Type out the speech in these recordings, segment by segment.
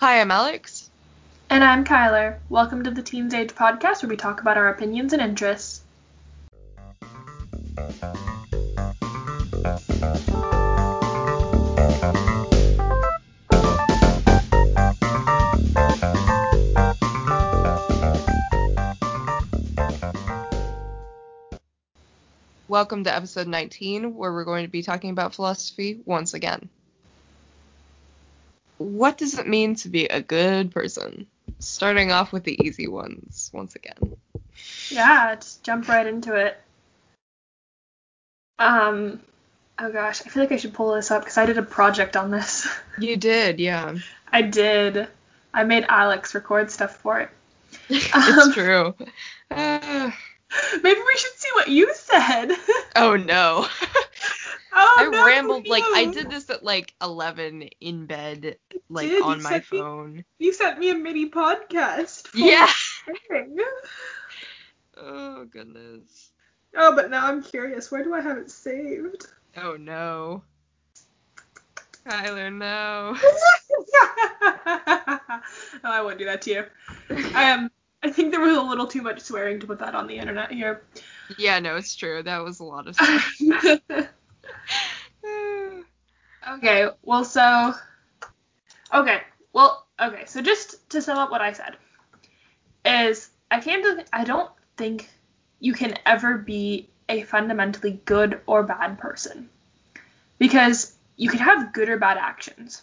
Hi, I'm Alex. And I'm Kyler. Welcome to the Teens Age podcast where we talk about our opinions and interests. Welcome to episode 19, where we're going to be talking about philosophy once again. What does it mean to be a good person? Starting off with the easy ones once again. Yeah, just jump right into it. Um, oh gosh, I feel like I should pull this up because I did a project on this. You did, yeah. I did. I made Alex record stuff for it. it's Um, true. Uh, Maybe we should see what you said. oh no. Oh, I no, rambled like I did this at like 11 in bed, like did, on you my sent me- phone. You sent me a mini podcast. for Yeah. Oh goodness. Oh, but now I'm curious. Where do I have it saved? Oh no. Kyler, no. no, I won't do that to you. Um, I think there was a little too much swearing to put that on the internet here. Yeah, no, it's true. That was a lot of stuff. Okay, well, so. Okay, well, okay, so just to sum up what I said, is I came to. I don't think you can ever be a fundamentally good or bad person. Because you can have good or bad actions.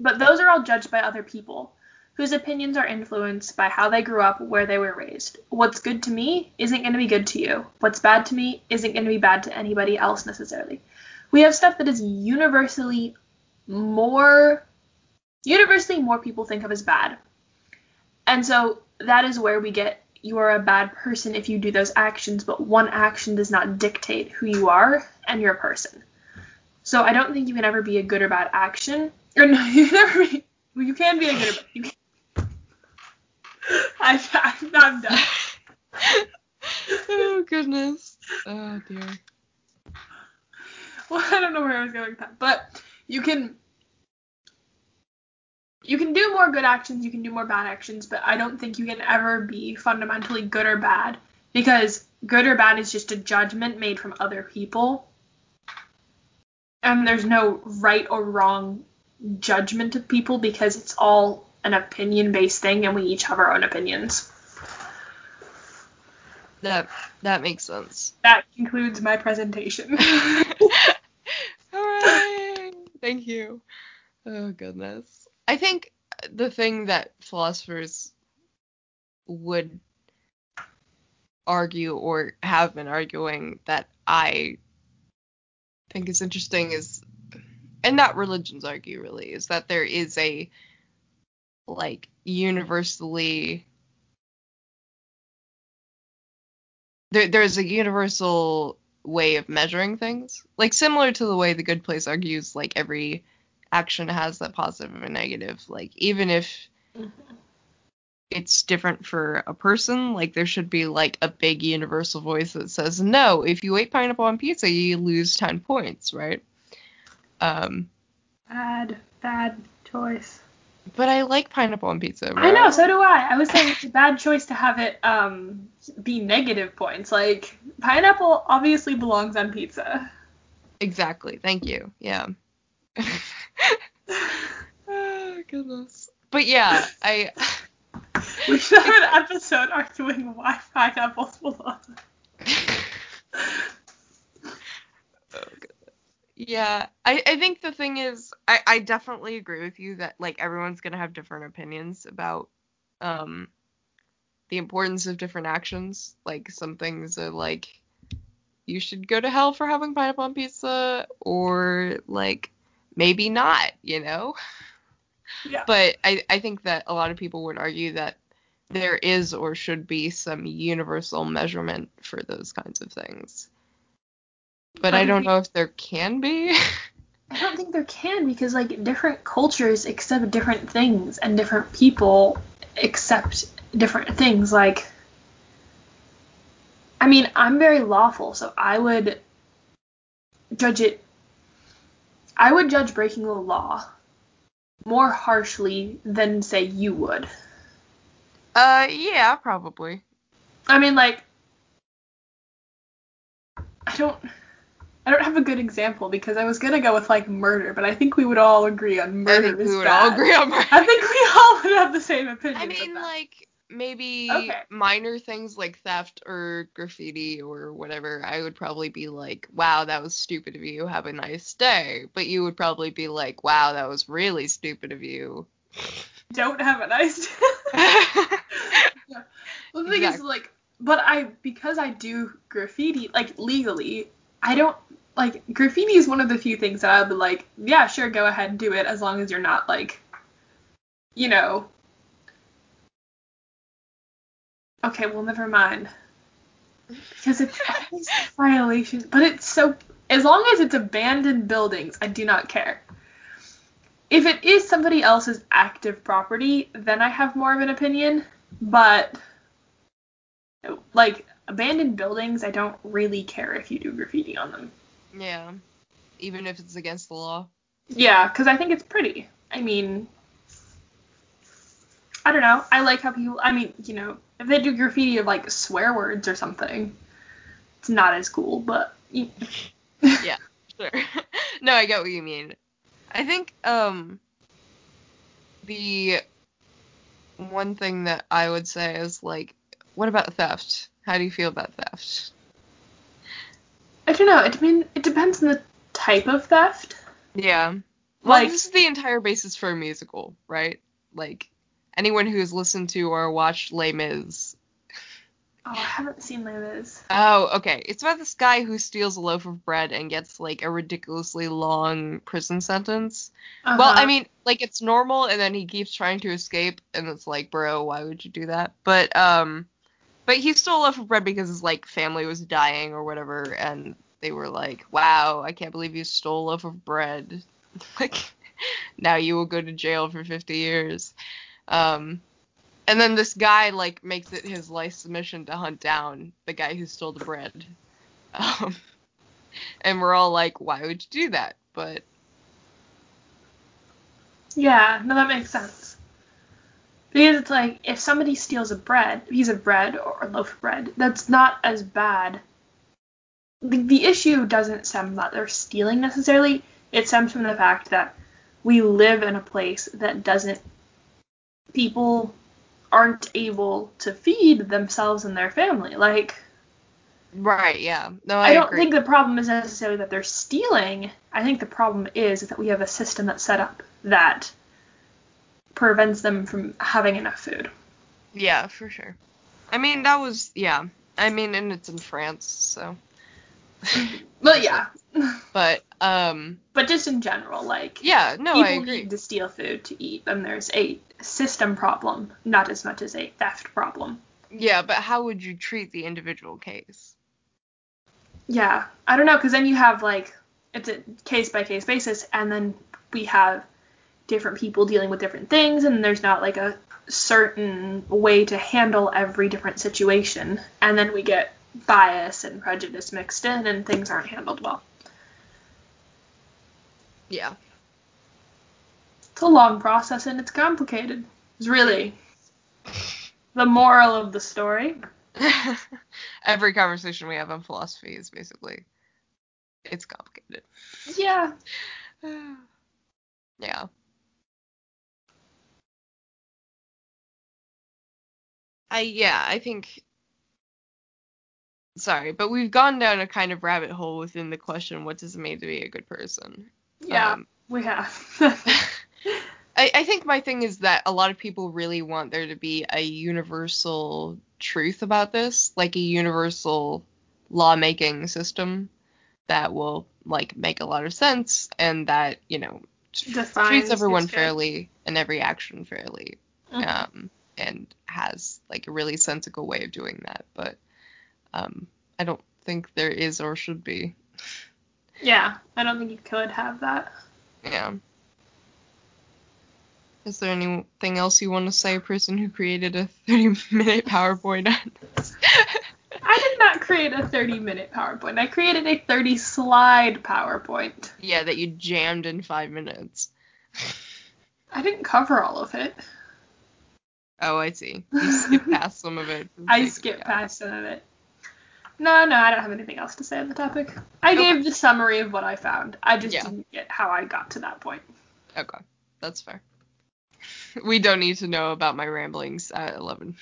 But those are all judged by other people, whose opinions are influenced by how they grew up, where they were raised. What's good to me isn't going to be good to you. What's bad to me isn't going to be bad to anybody else necessarily. We have stuff that is universally more universally more people think of as bad. And so that is where we get you are a bad person if you do those actions, but one action does not dictate who you are and you're a person. So I don't think you can ever be a good or bad action. Or no, you can never be. You can be a good or bad. You I, I'm, I'm done. oh goodness. Oh dear. Well, I don't know where I was going with that, but you can you can do more good actions, you can do more bad actions, but I don't think you can ever be fundamentally good or bad because good or bad is just a judgment made from other people. And there's no right or wrong judgment of people because it's all an opinion based thing and we each have our own opinions. That that makes sense. That concludes my presentation. Hooray! Thank you. Oh goodness. I think the thing that philosophers would argue or have been arguing that I think is interesting is and that religions argue really is that there is a like universally there there's a universal way of measuring things. Like similar to the way the good place argues like every action has that positive and negative. Like even if it's different for a person like there should be like a big universal voice that says no if you ate pineapple on pizza you lose 10 points right? Um bad, bad choice. But i like pineapple on pizza I know, so do I. I was saying it's a bad choice to have it um be negative points. Like pineapple obviously belongs on pizza. Exactly. Thank you. Yeah. oh, goodness. But yeah, I We should have an episode arguing why pineapples belong. oh, goodness. Yeah, I, I think the thing is I, I definitely agree with you that like everyone's gonna have different opinions about um the importance of different actions. Like some things are like you should go to hell for having pineapple on pizza or like maybe not, you know? Yeah. But I, I think that a lot of people would argue that there is or should be some universal measurement for those kinds of things. But I don't know if there can be. I don't think there can because like different cultures accept different things and different people accept different things. Like I mean, I'm very lawful, so I would judge it I would judge breaking the law more harshly than say you would. Uh, yeah, probably. I mean, like, I don't, I don't have a good example because I was gonna go with like murder, but I think we would all agree on murder. I murder think is we would bad. all agree on murder. I think we all would have the same opinion. I mean, like maybe Okay. minor things like theft or graffiti or whatever. I would probably be like, "Wow, that was stupid of you. Have a nice day." But you would probably be like, "Wow, that was really stupid of you." don't have a nice. Day Well, the thing is, like, but I because I do graffiti like legally, I don't like graffiti is one of the few things that I'll be like, yeah, sure, go ahead and do it as long as you're not like, you know. Okay, well, never mind. Because it's a violation, but it's so as long as it's abandoned buildings, I do not care. If it is somebody else's active property, then I have more of an opinion. But like abandoned buildings, I don't really care if you do graffiti on them. yeah. Even if it's against the law. Yeah, because I think it's pretty. I mean, I don't know. I like how people. I mean, you know, if they do graffiti of like swear words or something, it's not as cool. But you, Yeah, sure. no, I get what you mean. I think um the one thing that I would say is like, what about theft? How do you feel about theft? I don't know. I mean it depends on the type of theft. Yeah. Well, Like- this is the entire basis for a musical, right? Like anyone who has listened to or watched Les Mis. Oh, I haven't seen Les Mis. Oh, okay. It's about this guy who steals a loaf of bread and gets like a ridiculously long prison sentence. Well, I Uh-huh. mean, like it's normal, and then he keeps trying to escape, and it's like, bro, why would you do that? But um, but he stole a loaf of bread because his like family was dying or whatever, and they were like, wow, I can't believe you stole a loaf of bread. like, now you will go to jail for 50 years. Um, and then this guy like makes it his life's mission to hunt down the guy who stole the bread. Um, and we're all like, why would you do that? But Yeah, no, that makes sense. Because it's like if somebody steals a bread, a piece of bread or a loaf of bread, that's not as bad. The, the issue doesn't stem that they're stealing necessarily. It stems from the fact that we live in a place that doesn't. People aren't able to feed themselves and their family. Like Right, yeah. No, I, I, don't agree. think the problem is necessarily that they're stealing. I think the problem is that we have a system that's set up that prevents them from having enough food. Yeah, for sure. I mean, that was yeah. I mean, and it's in France, so. But yeah, But um, but just in general, like yeah, no, I people agree. need to steal food to eat, and there's a system problem, not as much as a theft problem. Yeah, but how would you treat the individual case? Yeah, I don't know, because then you have like it's a case by case basis, and then we have different people dealing with different things, and there's not like a certain way to handle every different situation, and then we get bias and prejudice mixed in, and things aren't handled well. Yeah. It's a long process and it's complicated. It's really the moral of the story. Every conversation we have on philosophy is basically it's complicated. Yeah. yeah. I yeah, I think sorry, but we've gone down a kind of rabbit hole within the question what does it mean to be a good person? Yeah, Um, we have. I, I think my thing is that a lot of people really want there to be a universal truth about this, like a universal lawmaking system that will like make a lot of sense and that you know Defines treats everyone fairly and every action fairly Mhm. um, and has like a really sensible way of doing that. But um, I don't think there is or should be. yeah, I don't think you could have that. Yeah. Is there anything else you want to say, person who created a 30 minute PowerPoint? I did not create a 30 minute PowerPoint. I created a 30 slide PowerPoint. yeah, that you jammed in five minutes. I didn't cover all of it. Oh, I see. You skipped past some of it. I sake of- skipped yeah. past some of it. No, no, I don't have anything else to say on the topic. I Okay. gave the summary of what I found. I just Yeah. didn't get how I got to that point. Okay, that's fair. We don't need to know about my ramblings at 11.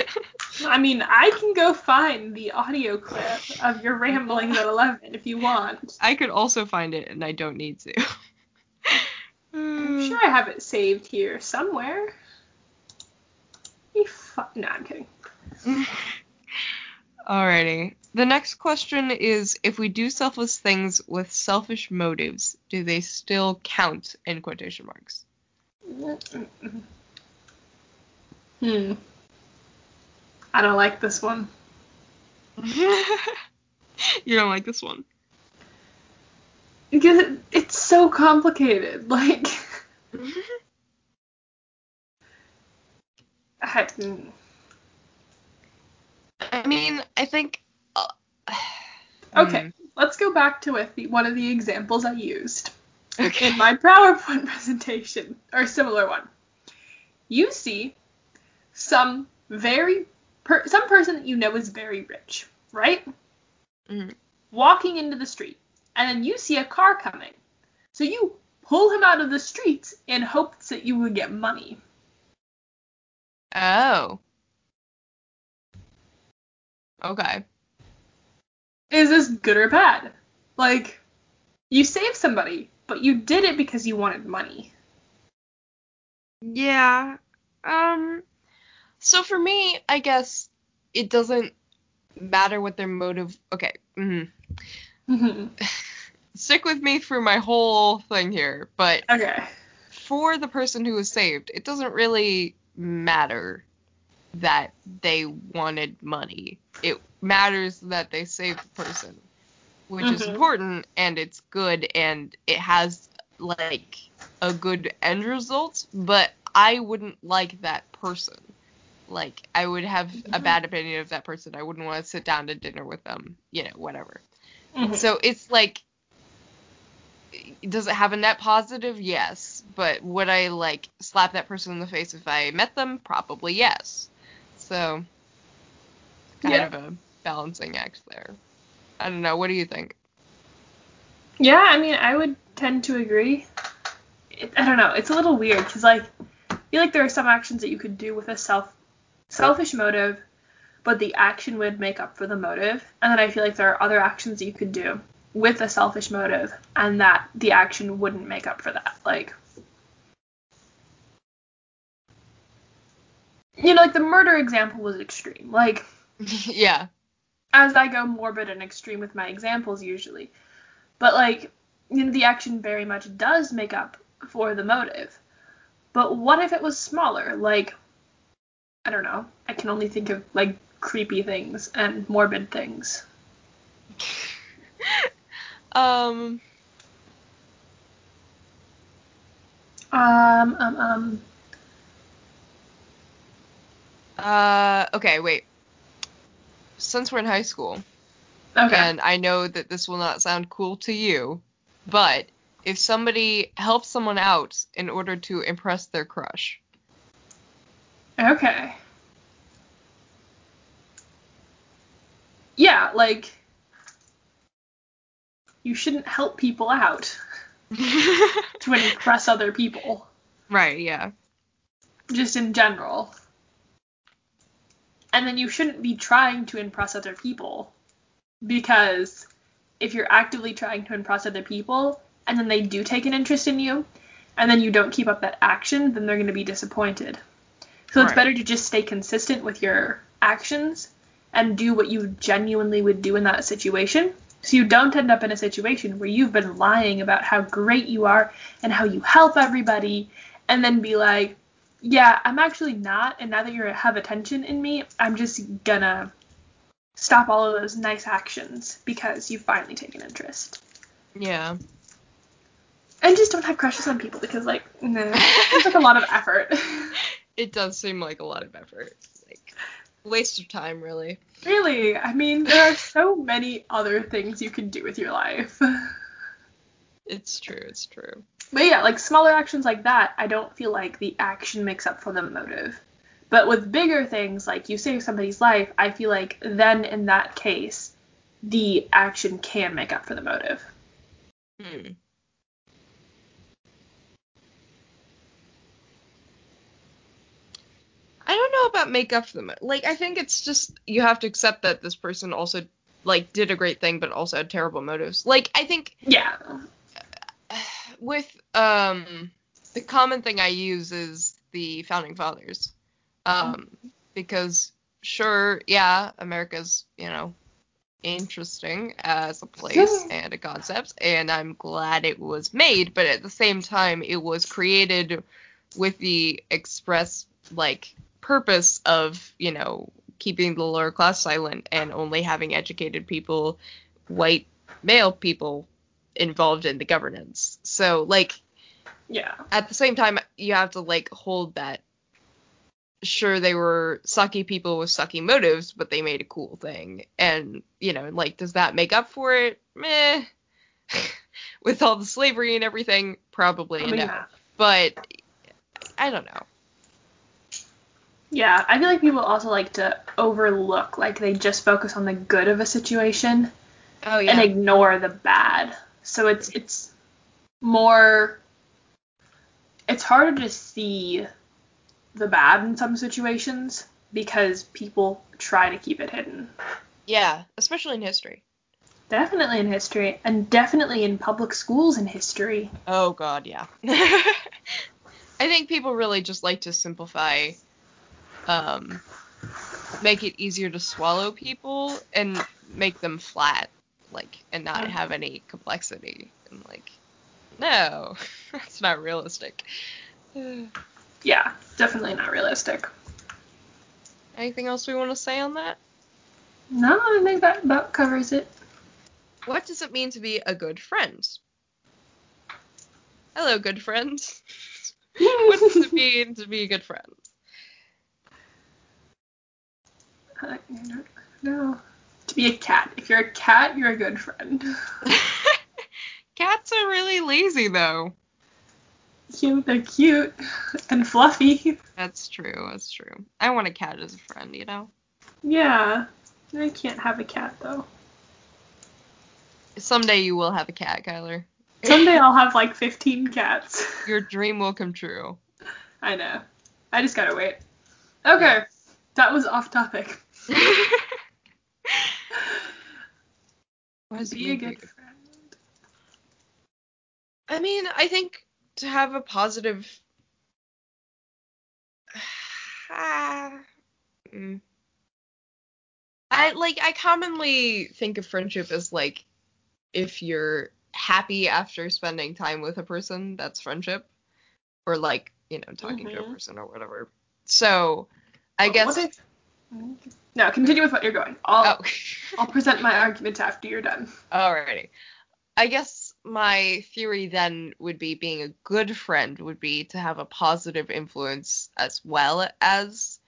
I mean, I can go find the audio clip of your ramblings at 11 if you want. I could also find it, and I don't need to. I'm sure I have it saved here somewhere. You fu- no, I'm kidding. Alrighty. The next question is if we do selfless things with selfish motives, do they still count in quotation marks? Hmm. I don't like this one. you don't like this one. Because it, it's so complicated. Like, I. I mean, I think. Uh, okay, hmm, let's go back to with the, one of the examples I used Okay. in my PowerPoint presentation, or a similar one. You see some very per, some person that you know is very rich, right? Mhm. Walking into the street, and then you see a car coming, so you pull him out of the streets in hopes that you would get money. Oh. Okay. Is this good or bad? Like, you saved somebody, but you did it because you wanted money. Yeah. Um. So for me, I guess it doesn't matter what their motive. Okay. mhm. Mhm. Stick with me through my whole thing here, but okay. for the person who was saved, it doesn't really matter that they wanted money. It matters that they saved the person, which is Mhm. important and it's good and it has like a good end result, but I wouldn't like that person. Like I would have a Mhm. bad opinion of that person. I wouldn't want to sit down to dinner with them, you know, whatever. Mhm. So it's like, does it have a net positive? Yes. But would I like slap that person in the face if I met them? Probably yes. So, kind Yeah. of a balancing act there. I don't know. What do you think? Yeah, I mean, I would tend to agree. It, I don't know. It's a little weird because, like, I feel like there are some actions that you could do with a self selfish motive, but the action would make up for the motive. And then I feel like there are other actions that you could do with a selfish motive, and that the action wouldn't make up for that. Like, you know, like the murder example was extreme. Like, yeah. as I go morbid and extreme with my examples usually. But like, you know, the action very much does make up for the motive. But what if it was smaller? Like, I don't know. I can only think of like creepy things and morbid things. um. Um, um, um. Uh. Okay. Wait. Since we're in high school, Okay. and I know that this will not sound cool to you, but if somebody helps someone out in order to impress their crush, Okay. Yeah, like you shouldn't help people out to impress other people, right? Yeah. just in general. And then you shouldn't be trying to impress other people because if you're actively trying to impress other people and then they do take an interest in you and then you don't keep up that action, then they're going to be disappointed. So it's better to just stay consistent with your actions and do what you genuinely would do in that situation. So you don't end up in a situation where you've been lying about how great you are and how you help everybody and then be like, yeah, I'm actually not. And now that you have attention in me, I'm just gonna stop all of those nice actions because you've finally taken interest. Yeah. And just don't have crushes on people because, like, it's like a lot of effort. It does seem like a lot of effort. Like waste of time, really. really, I mean, there are so many other things you can do with your life. It's true. It's true. But yeah, like smaller actions like that, I don't feel like the action makes up for the motive. But with bigger things, like you save somebody's life, I feel like then in that case, the action can make up for the motive. Hmm. I don't know about make up for them. Like, I think it's just you have to accept that this person also like did a great thing, but also had terrible motives. Like, I think Yeah. With um the common thing I use is the founding fathers, um because sure, yeah, America's you know interesting as a place and a concept, and I'm glad it was made, but at the same time, it was created with the express like purpose of you know keeping the lower class silent and only having educated people, white male people involved in the governance. So like Yeah. at the same time you have to like hold that sure they were sucky people with sucky motives but they made a cool thing and you know like does that make up for it meh with all the slavery and everything probably I mean, no yeah. but i don't know Yeah, I feel like people also like to overlook, like they just focus on the good of a situation oh yeah. and ignore the bad. So it's it's more it's harder to see the bad in some situations because people try to keep it hidden. yeah especially in history Definitely in history and definitely in public schools in history. oh god yeah i think people really just like to simplify um make it easier to swallow people and make them flat like and not have any complexity. And like no that's not realistic. Yeah, definitely not realistic. anything else we want to say on that? No, I think that about covers it. what does it mean to be a good friend? Hello good friend. What does it mean to be a good friend? Uh, I don't know. To be a cat. If you're a cat, you're a good friend. cats are really lazy though Cute, they're cute and fluffy. that's true that's true i want a cat as a friend you know Yeah. I can't have a cat though. someday you will have a cat kyler Someday I'll have like 15 cats. your dream will come true I know. I just gotta wait. Okay. That was off topic. It Be a good friend. I mean, I think to have a positive. Mm. I like. I commonly think of friendship as like, if you're happy after spending time with a person, that's friendship, or like you know talking to a Mhm. person or whatever. So, I But guess. if- No, continue with what you're going. I'll, oh. I'll present my argument after you're done. Alrighty. I guess my theory then would be being a good friend would be to have a positive influence as well as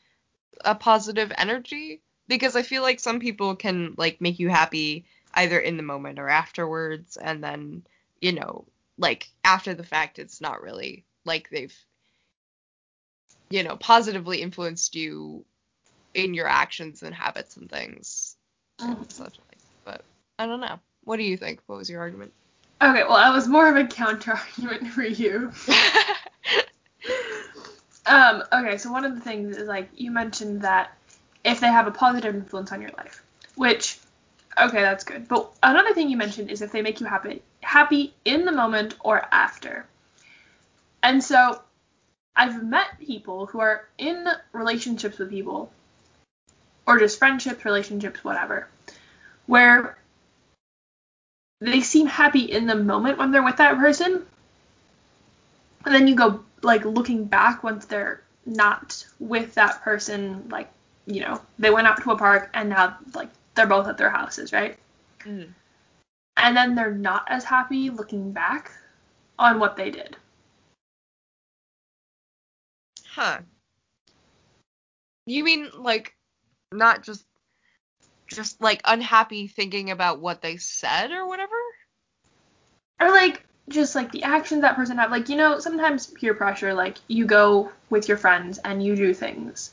a positive energy because I feel like some people can like make you happy either in the moment or afterwards and then, you know, like after the fact it's not really like they've you know, positively influenced you in your actions and habits and things Mhm. such like. But I don't know. What do you think? What was your argument? Okay, well, I was more of a counter argument for you. Um, okay, so one of the things is like you mentioned that if they have a positive influence on your life, which okay, that's good. But another thing you mentioned is if they make you happy happy in the moment or after. And so I've met people who are in relationships with people or just friendships, relationships, whatever, where they seem happy in the moment when they're with that person. And then you go like looking back once they're not with that person, like, you know, they went out to a park and now like they're both at their houses, right? Mm. And then they're not as happy looking back on what they did. Huh. You mean like not just just like unhappy thinking about what they said or whatever? Or like just like the actions that person have. Like you know, sometimes peer pressure. Like you go with your friends and you do things.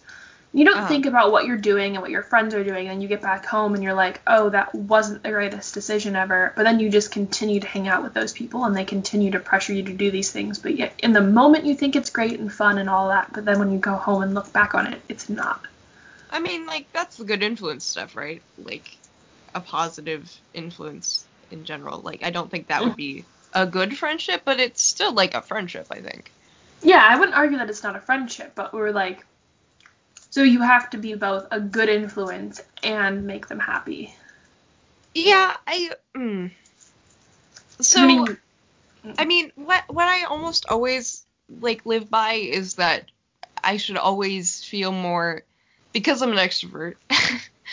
You don't Uh-huh. think about what you're doing and what your friends are doing, and you get back home and you're like, oh, that wasn't the greatest decision ever. But then you just continue to hang out with those people, and they continue to pressure you to do these things. But yet, in the moment, you think it's great and fun and all that. But then when you go home and look back on it, it's not. I mean, like that's the good influence stuff, right? Like a positive influence in general. Like I don't think that would be a good friendship, but it's still like a friendship, I think. Yeah, I wouldn't argue that it's not a friendship, but we're like, so you have to be both a good influence and make them happy. Yeah, I. Mm. So I mean, I mean, what what I almost always like live by is that I should always feel more because I'm an extrovert.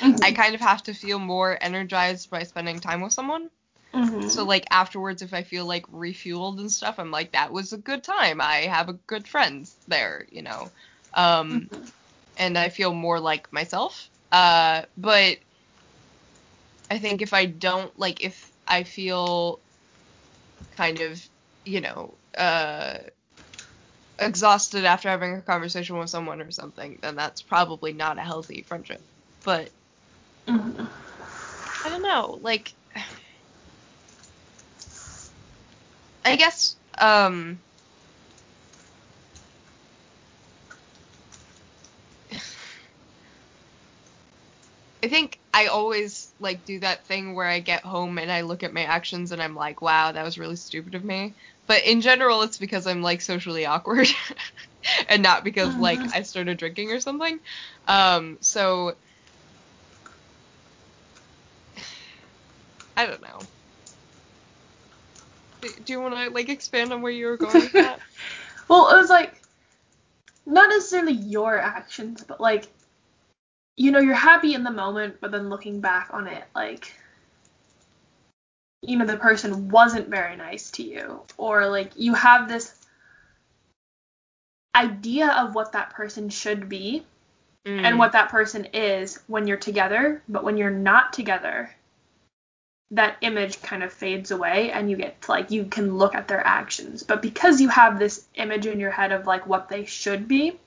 Mhm. I kind of have to feel more energized by spending time with someone. mhm. So like afterwards, if I feel like refueled and stuff, I'm like, that was a good time. I have a good friends there, you know. Um, Mhm. and I feel more like myself. Uh, but I think if I don't like, if I feel kind of, you know, uh, exhausted after having a conversation with someone or something, then that's probably not a healthy friendship. But Mhm. I don't know, like I guess um I think I always like do that thing where I get home and I look at my actions and I'm like, wow, that was really stupid of me. But in general, it's because I'm like socially awkward and not because like Mhm. I started drinking or something. Um, so I don't know. Do, do you want to like expand on where you were going with that? well, it was like not necessarily your actions, but like you know, you're happy in the moment, but then looking back on it, like you know, the person wasn't very nice to you, or like you have this idea of what that person should be Mm. and what that person is when you're together, but when you're not together, that image kind of fades away and you get to, like you can look at their actions. But because you have this image in your head of like what they should be,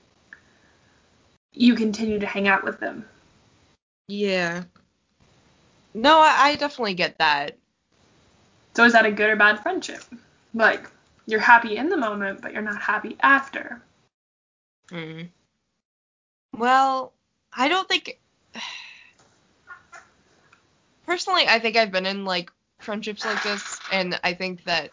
you continue to hang out with them. Yeah. No, I, I definitely get that. So is that a good or bad friendship? Like you're happy in the moment, but you're not happy after. Mm. Well, I don't think. Personally, I think I've been in like friendships like this, and I think that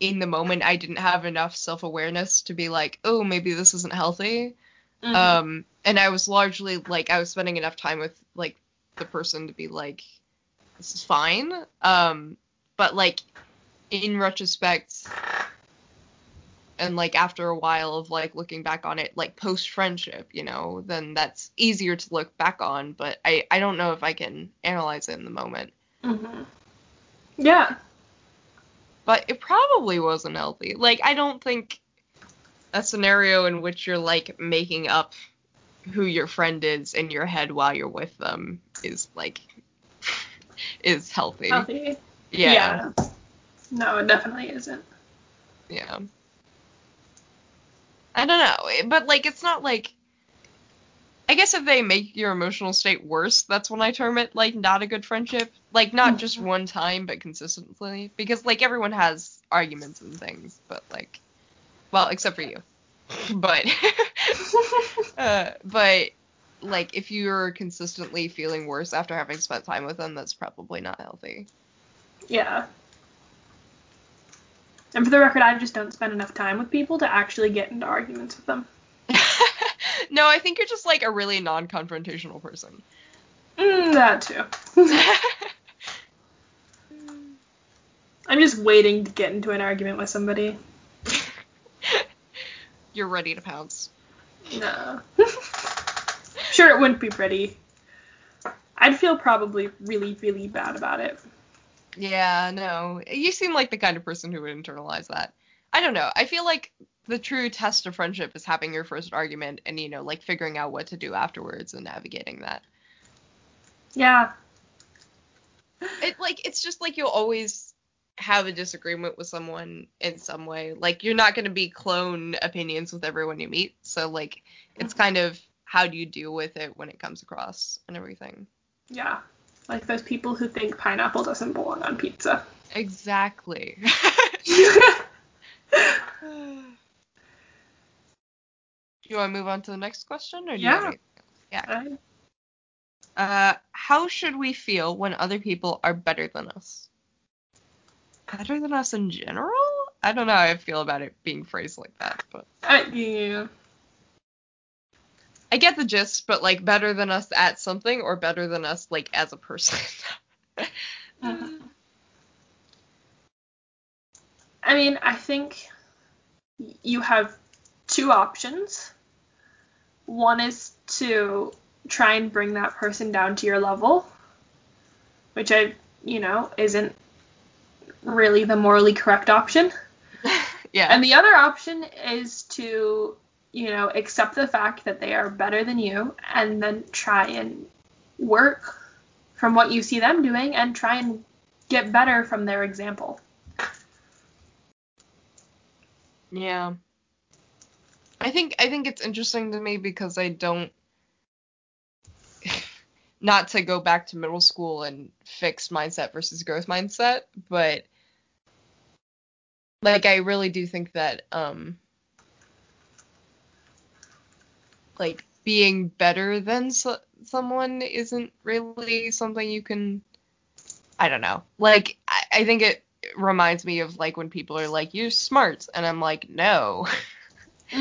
in the moment I didn't have enough self awareness to be like, oh, maybe this isn't healthy. Mhm. Um, and I was largely like, I was spending enough time with like the person to be like, this is fine. Um, but like in retrospect, and like after a while of like looking back on it, like post friendship, you know, then that's easier to look back on. But I I don't know if I can analyze it in the moment. Mhm. Yeah. But it probably wasn't healthy. Like I don't think a scenario in which you're like making up who your friend is in your head while you're with them is like is healthy. Healthy. Yeah. No, it definitely isn't. Yeah. I don't know, but like it's not like I guess if they make your emotional state worse, that's when I term it like not a good friendship. Like not just Mhm. one time, but consistently. Because like everyone has arguments and things, but like well, except for you. but uh, but like if you're consistently feeling worse after having spent time with them, that's probably not healthy. Yeah. And for the record, I just don't spend enough time with people to actually get into arguments with them. no, I think you're just like a really non-confrontational person. Mm, that too. I'm just waiting to get into an argument with somebody. You're ready to pounce. No. sure, it wouldn't be pretty. I'd feel probably really, really bad about it. Yeah, no. You seem like the kind of person who would internalize that. I don't know. I feel like the true test of friendship is having your first argument and, you know, like figuring out what to do afterwards and navigating that. Yeah. It like it's just like you'll always have a disagreement with someone in some way. Like you're not going to be clone opinions with everyone you meet. So like it's kind of how do you deal with it when it comes across and everything. Yeah. Like those people who think pineapple doesn't belong on pizza. Exactly. Do you want to move on to the next question, or do Yeah. you yeah? Uh, how should we feel when other people are better than us? Better than us in general? I don't know how I feel about it being phrased like that, but uh, yeah. I get the gist. But like better than us at something, or better than us like as a person. Mhm. I mean, I think you have two options. One is to try and bring that person down to your level, which I, you know, isn't really the morally correct option. yeah. And the other option is to, you know, accept the fact that they are better than you and then try and work from what you see them doing and try and get better from their example. Yeah. I think I think it's interesting to me because I don't not to go back to middle school and fixed mindset versus growth mindset, but like I really do think that um like being better than so- someone isn't really something you can I don't know. Like I, I think it reminds me of like when people are like you're smart and I'm like no.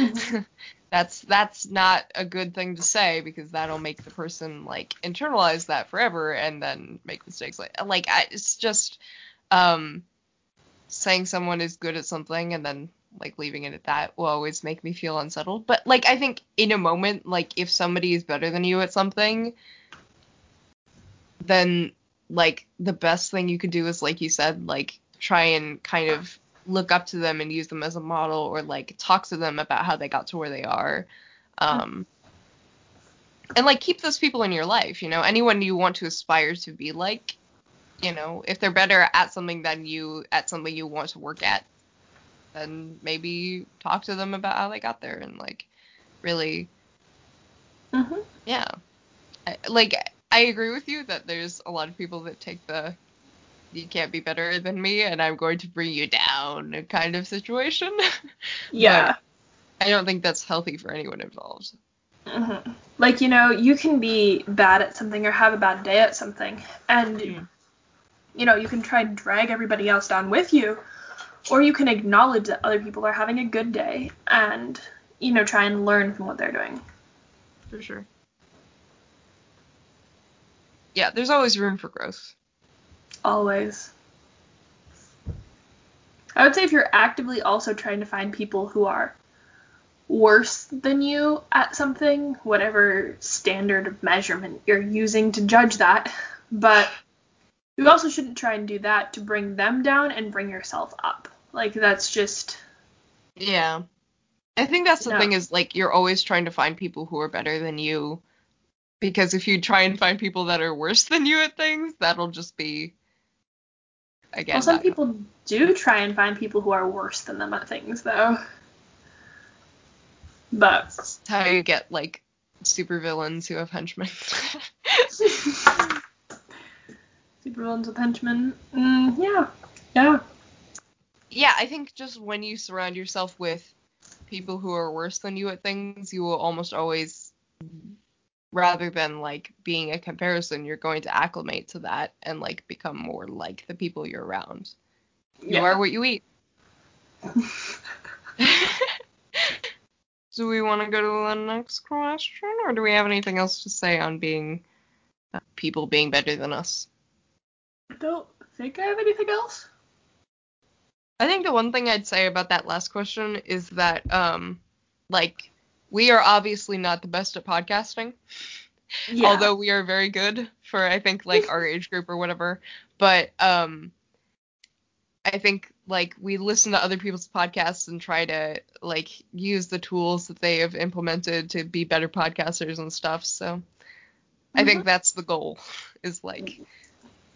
that's that's not a good thing to say because that'll make the person like internalize that forever and then make mistakes. Like like I, it's just um saying someone is good at something and then like leaving it at that will always make me feel unsettled. But like i think in a moment like if somebody is better than you at something then like the best thing you could do is like you said like try and kind of look up to them and use them as a model or like talk to them about how they got to where they are. Um and like keep those people in your life you know? Anyone you want to aspire to be like you know? If they're better at something than you at something you want to work at then maybe talk to them about how they got there and like really hmm yeah. I, like i agree with you that there's a lot of people that take the you can't be better than me and i'm going to bring you down kind of situation Yeah. i don't think that's healthy for anyone involved hmm Like, you know, you can be bad at something or have a bad day at something, and, Mm. you know, you can try and drag everybody else down with you, or you can acknowledge that other people are having a good day and, you know, try and learn from what they're doing. for sure yeah there's always room for growth Always. I would say if you're actively also trying to find people who are worse than you at something, whatever standard of measurement you're using to judge that, but you also shouldn't try and do that to bring them down and bring yourself up. Like that's just Yeah. I think that's the No. thing is like you're always trying to find people who are better than you because if you try and find people that are worse than you at things, that'll just be again. well some people do try and find people who are worse than them at things though. But That's how you get like supervillains who have henchmen. supervillains with henchmen. Mm, yeah. Yeah. yeah, I think just when you surround yourself with people who are worse than you at things, you will almost always rather than like being a comparison, you're going to acclimate to that and like become more like the people you're around. You Yeah. are what you eat. do we want to go to the next question, or do we have anything else to say on being uh, people being better than us? I don't think I have anything else. I think the one thing I'd say about that last question is that, um, like, we are obviously not the best at podcasting, Yeah. although we are very good for, I think, like our age group or whatever. But, um, I think like we listen to other people's podcasts and try to like use the tools that they have implemented to be better podcasters and stuff. So I think that's the goal is like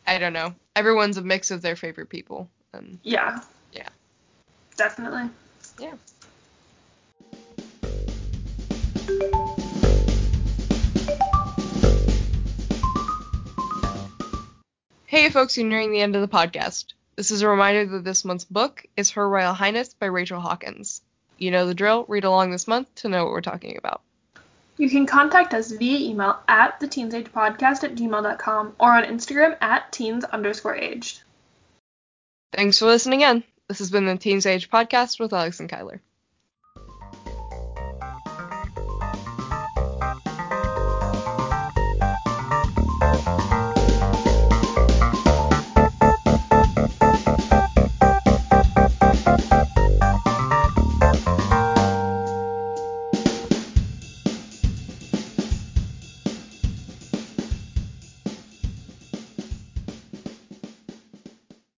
I don't know. Everyone's a mix of their favorite people then Yeah. Yeah. Definitely. yeah. Hey folks, you're nearing the end of the podcast. This is a reminder that this month's book is Her Royal Highness by Rachel Hawkins. You know the drill, read along this month to know what we're talking about. You can contact us via email at the teensagepodcast at gmail.com or on Instagram at teens underscore aged. Thanks for listening in. This has been the Teens Age Podcast with Alex and Kyler.